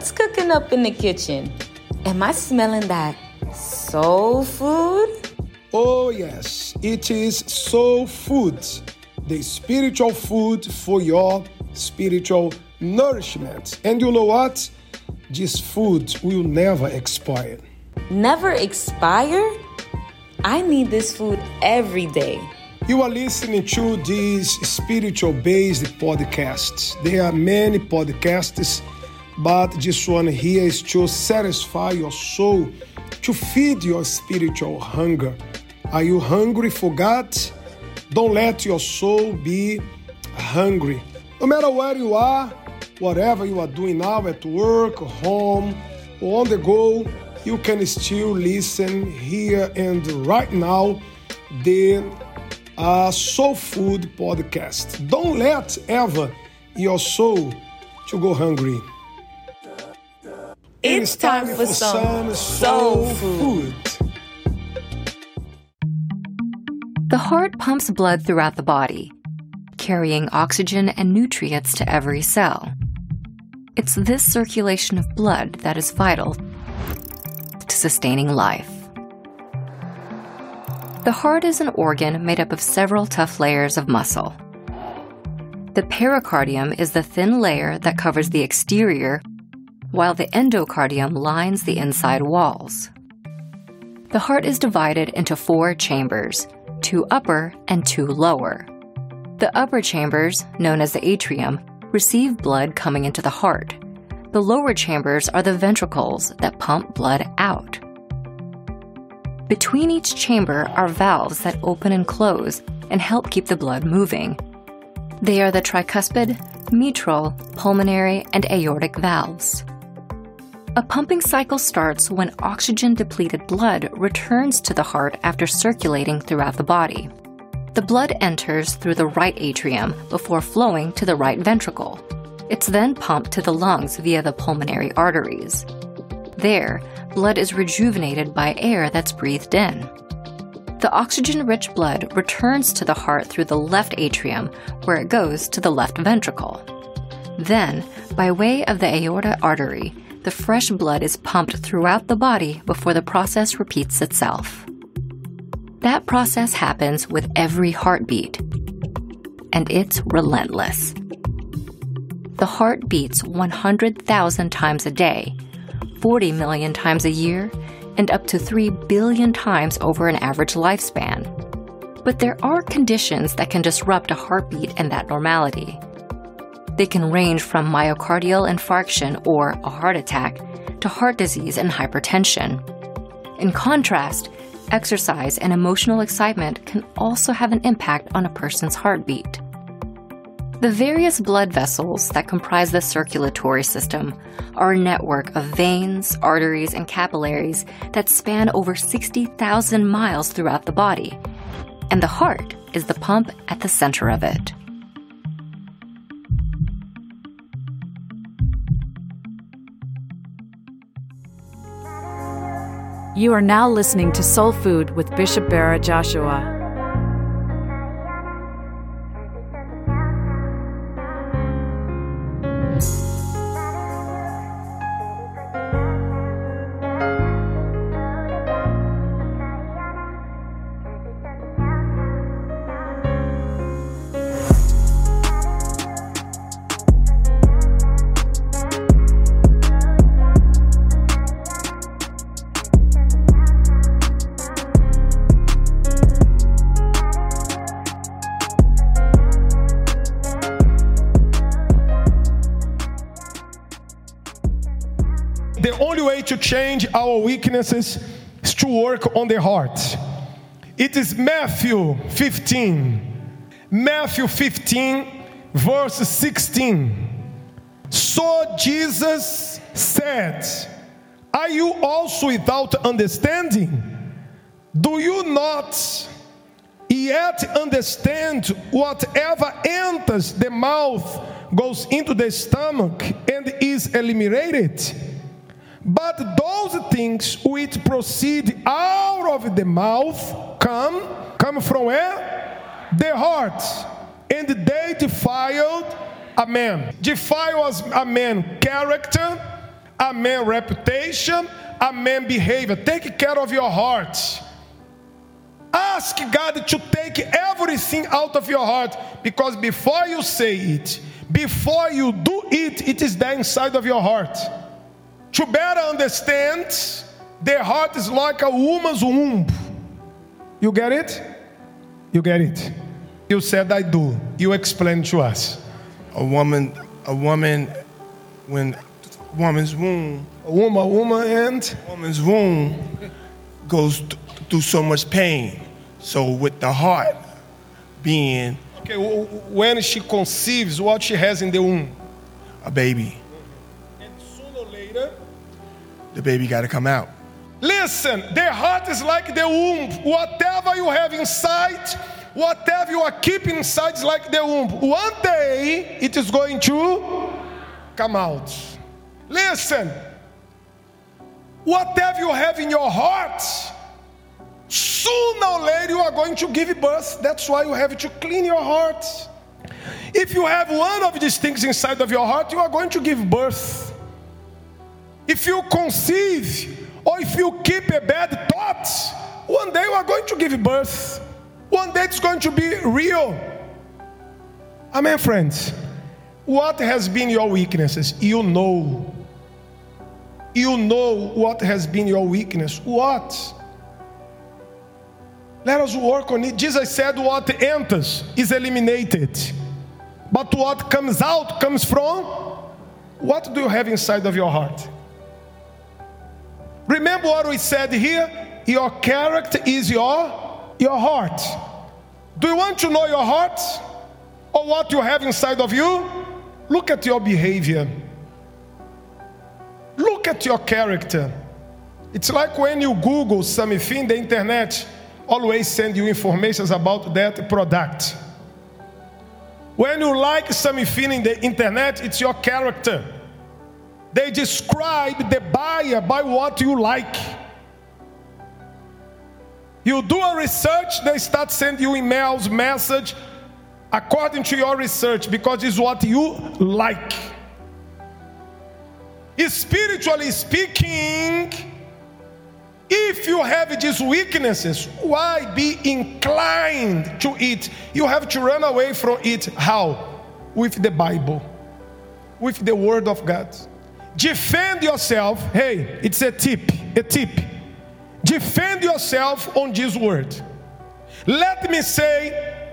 What's cooking up in the kitchen? Am I smelling that soul food? Oh, yes, it is soul food, the spiritual food for your spiritual nourishment. And you know what? This food will never expire. Never expire? I need this food every day. You are listening to these spiritual based podcasts. There are many podcasts, but this one here is to satisfy your soul, to feed your spiritual hunger. Are you hungry for God? Don't let your soul be hungry. No matter where you are, whatever you are doing now at work, home, or on the go, you can still listen here and right now the uh, Soul Food podcast. Don't let ever your soul to go hungry. It's time for some soul food. The heart pumps blood throughout the body, carrying oxygen and nutrients to every cell. It's this circulation of blood that is vital to sustaining life. The heart is an organ made up of several tough layers of muscle. The pericardium is the thin layer that covers the exterior, while the endocardium lines the inside walls. The heart is divided into four chambers two upper and two lower. The upper chambers, known as the atrium, receive blood coming into the heart. The lower chambers are the ventricles that pump blood out. Between each chamber are valves that open and close and help keep the blood moving. They are the tricuspid, mitral, pulmonary, and aortic valves. A pumping cycle starts when oxygen depleted blood returns to the heart after circulating throughout the body. The blood enters through the right atrium before flowing to the right ventricle. It's then pumped to the lungs via the pulmonary arteries. There, blood is rejuvenated by air that's breathed in. The oxygen rich blood returns to the heart through the left atrium, where it goes to the left ventricle. Then, by way of the aorta artery, the fresh blood is pumped throughout the body before the process repeats itself. That process happens with every heartbeat, and it's relentless. The heart beats 100,000 times a day, 40 million times a year, and up to 3 billion times over an average lifespan. But there are conditions that can disrupt a heartbeat and that normality. They can range from myocardial infarction or a heart attack to heart disease and hypertension. In contrast, exercise and emotional excitement can also have an impact on a person's heartbeat. The various blood vessels that comprise the circulatory system are a network of veins, arteries, and capillaries that span over 60,000 miles throughout the body, and the heart is the pump at the center of it. You are now listening to Soul Food with Bishop Bara Joshua. To change our weaknesses is to work on the heart. It is Matthew 15. Matthew 15, verse 16. So Jesus said, Are you also without understanding? Do you not yet understand whatever enters the mouth goes into the stomach and is eliminated? But those things which proceed out of the mouth come, come from where? The heart. And they defiled a man. Defile as a man character, a man reputation, a man behavior. Take care of your heart. Ask God to take everything out of your heart because before you say it, before you do it, it is there inside of your heart. To better understand, the heart is like a woman's womb. You get it? You get it? You said I do. You explain to us. A woman, a woman, when woman's womb, A woman, a woman, and woman's womb goes th- through so much pain. So with the heart being okay, when she conceives, what she has in the womb. a baby, the baby got to come out. Listen, the heart is like the womb. Whatever you have inside, whatever you are keeping inside is like the womb. One day it is going to come out. Listen, whatever you have in your heart, sooner or later you are going to give birth. That's why you have to clean your heart. If you have one of these things inside of your heart, you are going to give birth. If you conceive or if you keep a bad thought, one day you are going to give birth. One day it's going to be real. Amen, friends. What has been your weaknesses? You know. You know what has been your weakness. What? Let us work on it. Jesus said, What enters is eliminated, but what comes out comes from what do you have inside of your heart? Remember what we said here? Your character is your your heart. Do you want to know your heart or what you have inside of you? Look at your behavior. Look at your character. It's like when you Google something, the internet always send you informations about that product. When you like something in the internet, it's your character. They describe the buyer by what you like. You do a research, they start sending you emails, message according to your research because it's what you like. Spiritually speaking, if you have these weaknesses, why be inclined to it? You have to run away from it. How? With the Bible, with the Word of God. Defend yourself. Hey, it's a tip, a tip. Defend yourself on this word. Let me say,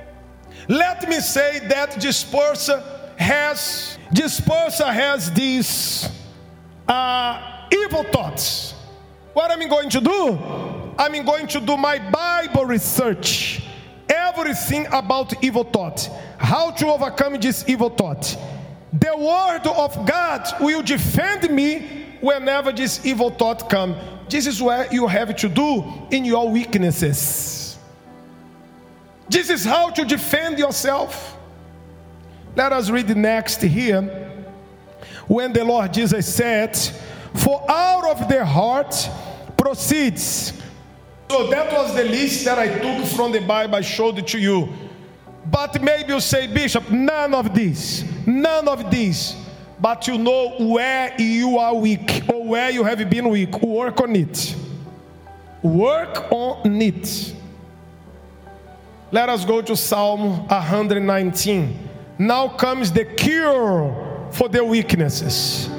let me say that this person has, this person has these uh, evil thoughts. What am I going to do? I'm going to do my Bible research. Everything about evil thought. How to overcome this evil thought. The word of God will defend me whenever this evil thought come. This is what you have to do in your weaknesses. This is how to defend yourself. Let us read next here. When the Lord Jesus said, For out of the heart proceeds. So that was the list that I took from the Bible, I showed it to you. But maybe you say, Bishop, none of this, none of this. But you know where you are weak or where you have been weak. Work on it. Work on it. Let us go to Psalm 119. Now comes the cure for the weaknesses.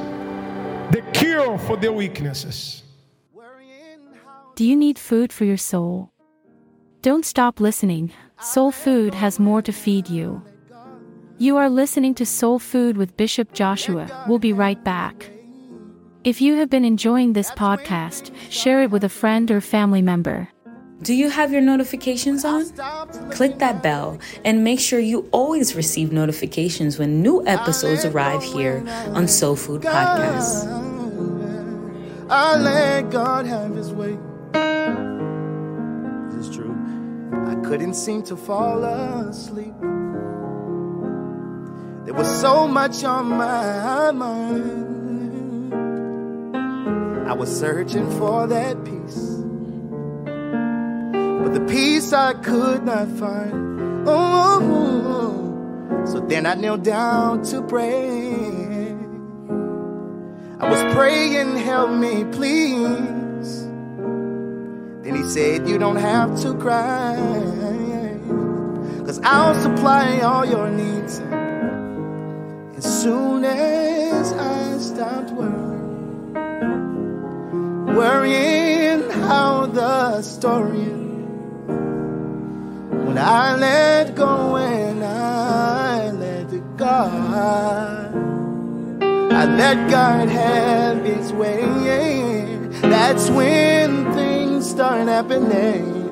The cure for the weaknesses. Do you need food for your soul? Don't stop listening. Soul Food has more to feed you. You are listening to Soul Food with Bishop Joshua. We'll be right back. If you have been enjoying this podcast, share it with a friend or family member. Do you have your notifications on? Click that bell and make sure you always receive notifications when new episodes arrive here on Soul Food Podcast. I let God have his way. Couldn't seem to fall asleep. There was so much on my mind. I was searching for that peace. But the peace I could not find. Oh, so then I knelt down to pray. I was praying, help me, please. Said, You don't have to cry. Cause I'll supply all your needs. As soon as I stopped worrying, worrying how the story when I let go and I let God, I let God have His way. That's when start happening.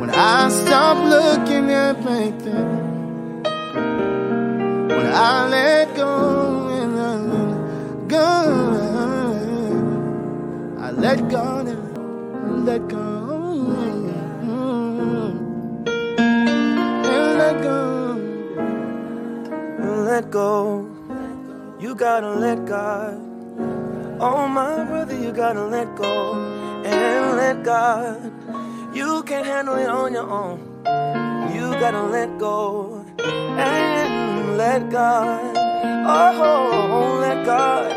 When I stop looking at everything. When I let go and I let go, I let God and let go. And let go. let go. You gotta let God. Oh, my brother, you gotta let go and let God. You can't handle it on your own. You gotta let go and let God. Oh, let God.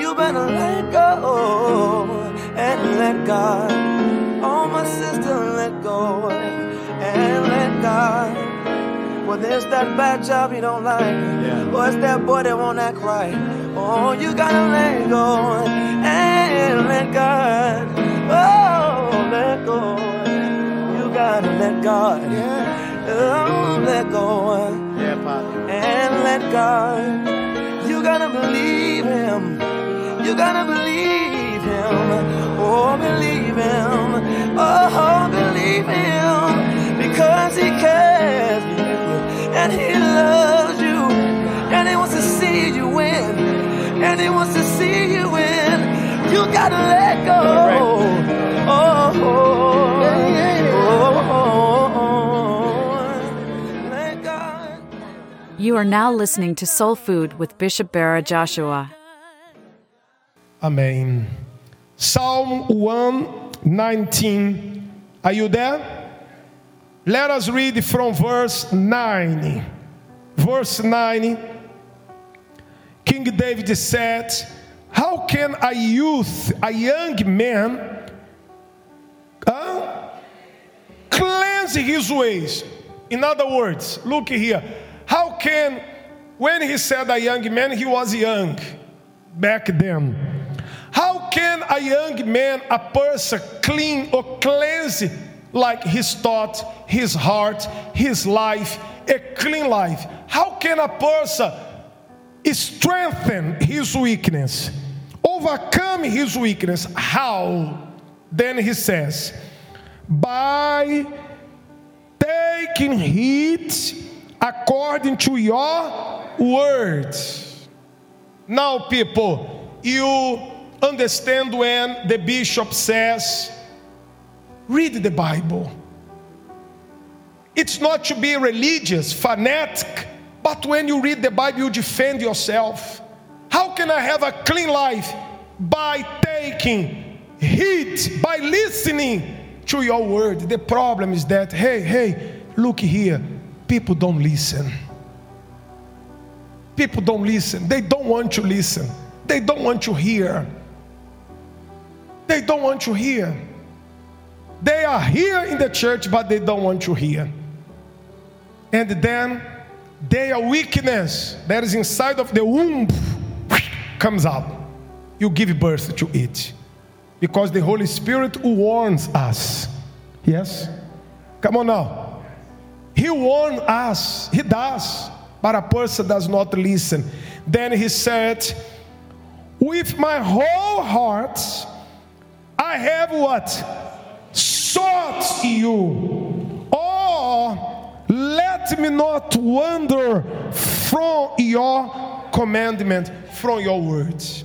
You better let go and let God. Oh, my sister, let go and let God. Well, there's that bad job you don't like. Or it's that boy that won't act right. Oh, you gotta let go and let God. Let go. You gotta let God. Oh, let go Yeah, Father. and let God. You gotta believe Him. You gotta believe Him. Oh, believe Him. Oh, believe Him. Because He cares for you and He loves you. And He wants to see you win. And He wants to see you win. You gotta let go. You are now listening to Soul Food with Bishop Barra Joshua. Amen. Psalm 119. Are you there? Let us read from verse 9. Verse 9. King David said, How can a youth, a young man, huh, cleanse his ways? In other words, look here. How can, when he said a young man, he was young back then. How can a young man, a person, clean or cleanse like his thought, his heart, his life, a clean life? How can a person strengthen his weakness, overcome his weakness? How? Then he says, by taking heed according to your words. Now, people, you understand when the bishop says, read the Bible. It's not to be religious, fanatic, but when you read the Bible, you defend yourself. How can I have a clean life? By taking heed, by listening to your word. The problem is that, hey, hey, look here, people don't listen. People don't listen. They don't want to listen. They don't want to hear. They don't want to hear. They are here in the church, but they don't want to hear. And then their weakness that is inside of the womb comes out. You give birth to it. Because the Holy Spirit warns us. Yes? Come on now. He warned us. He does. But a person does not listen. Then he said, With my whole heart, I have what? Sought you. Oh, let me not wander from your commandment, from your words.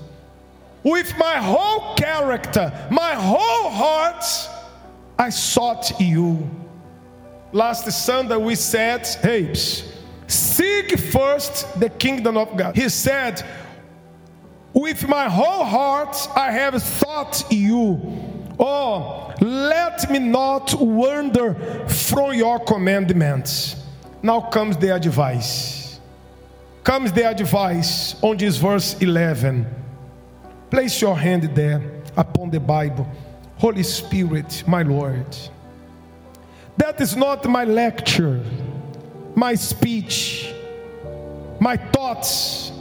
With my whole character, my whole heart, I sought you. Last Sunday we said, hey, seek first the kingdom of God. He said, with my whole heart I have sought you. Oh, let me not wander from your commandments. Now comes the advice. comes the advice on this verse 11. Place your hand there upon the Bible. Holy Spirit, my Lord. That is not my lecture, my speech, my thoughts.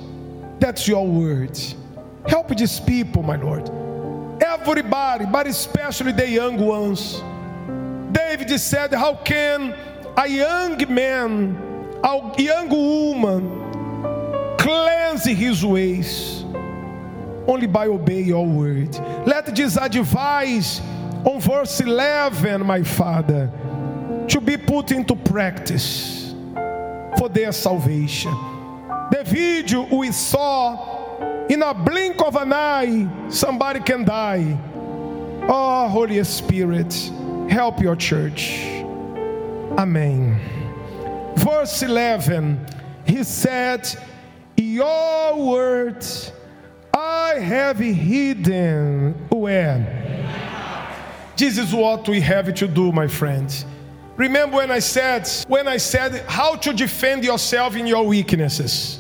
That's your word. Help these people, my Lord. Everybody, but especially the young ones. David said, How can a young man, a young woman, cleanse his ways? Only by obeying your word. Let this advice on verse 11, my Father, to be put into practice for their salvation. The video we saw, in a blink of an eye, somebody can die. Oh, Holy Spirit, help your church. Amen. Verse 11, he said, Your words I have hidden where? This is what we have to do, my friends. Remember when I said when I said how to defend yourself in your weaknesses?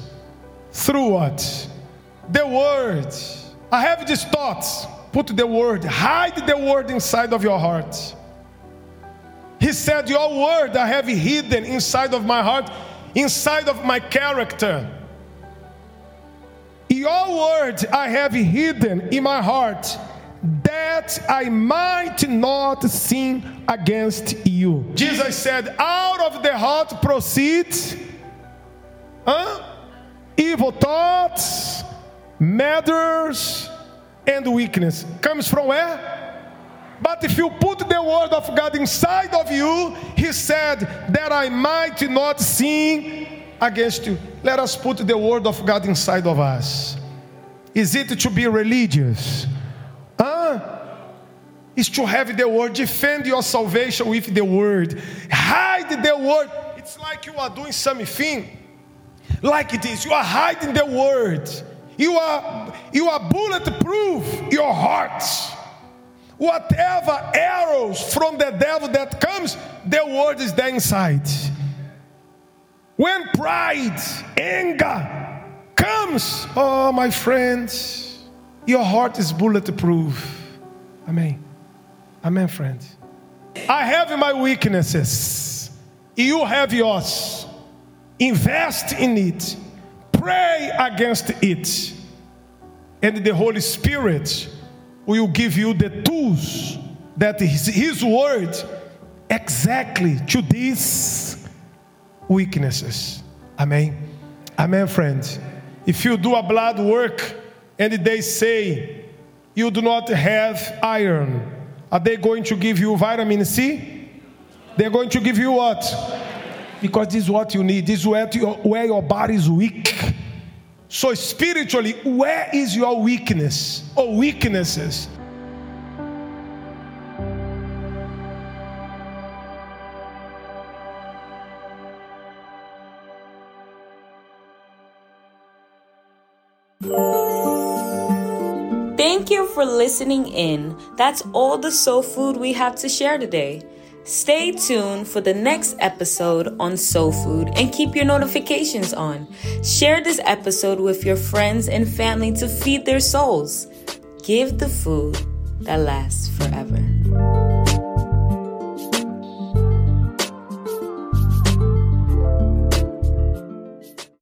Through what? The word. I have these thoughts. Put the word, hide the word inside of your heart. He said, Your word I have hidden inside of my heart, inside of my character. Your word I have hidden in my heart that I might not sin against you. Jesus said, Out of the heart proceeds huh? evil thoughts, murders, and weakness. Comes from where? But if you put the word of God inside of you, He said, That I might not sin against you. Let us put the word of God inside of us. Is it to be religious? Is to have the word, defend your salvation with the word, hide the word. It's like you are doing something like it is. You are hiding the word. You are you are bulletproof your heart. Whatever arrows from the devil that comes, the word is there inside. When pride, anger comes, oh my friends, your heart is bulletproof. Amen. Amen, friends. I have my weaknesses. You have yours. Invest in it. Pray against it. And the Holy Spirit will give you the tools that His, his word exactly to these weaknesses. Amen. Amen, friends. If you do a blood work and they say you do not have iron, are they going to give you vitamin C? They're going to give you what? Because this is what you need. This is where your, where your body is weak. So, spiritually, where is your weakness or weaknesses? Thank you for listening in. That's all the soul food we have to share today. Stay tuned for the next episode on Soul Food and keep your notifications on. Share this episode with your friends and family to feed their souls. Give the food that lasts forever.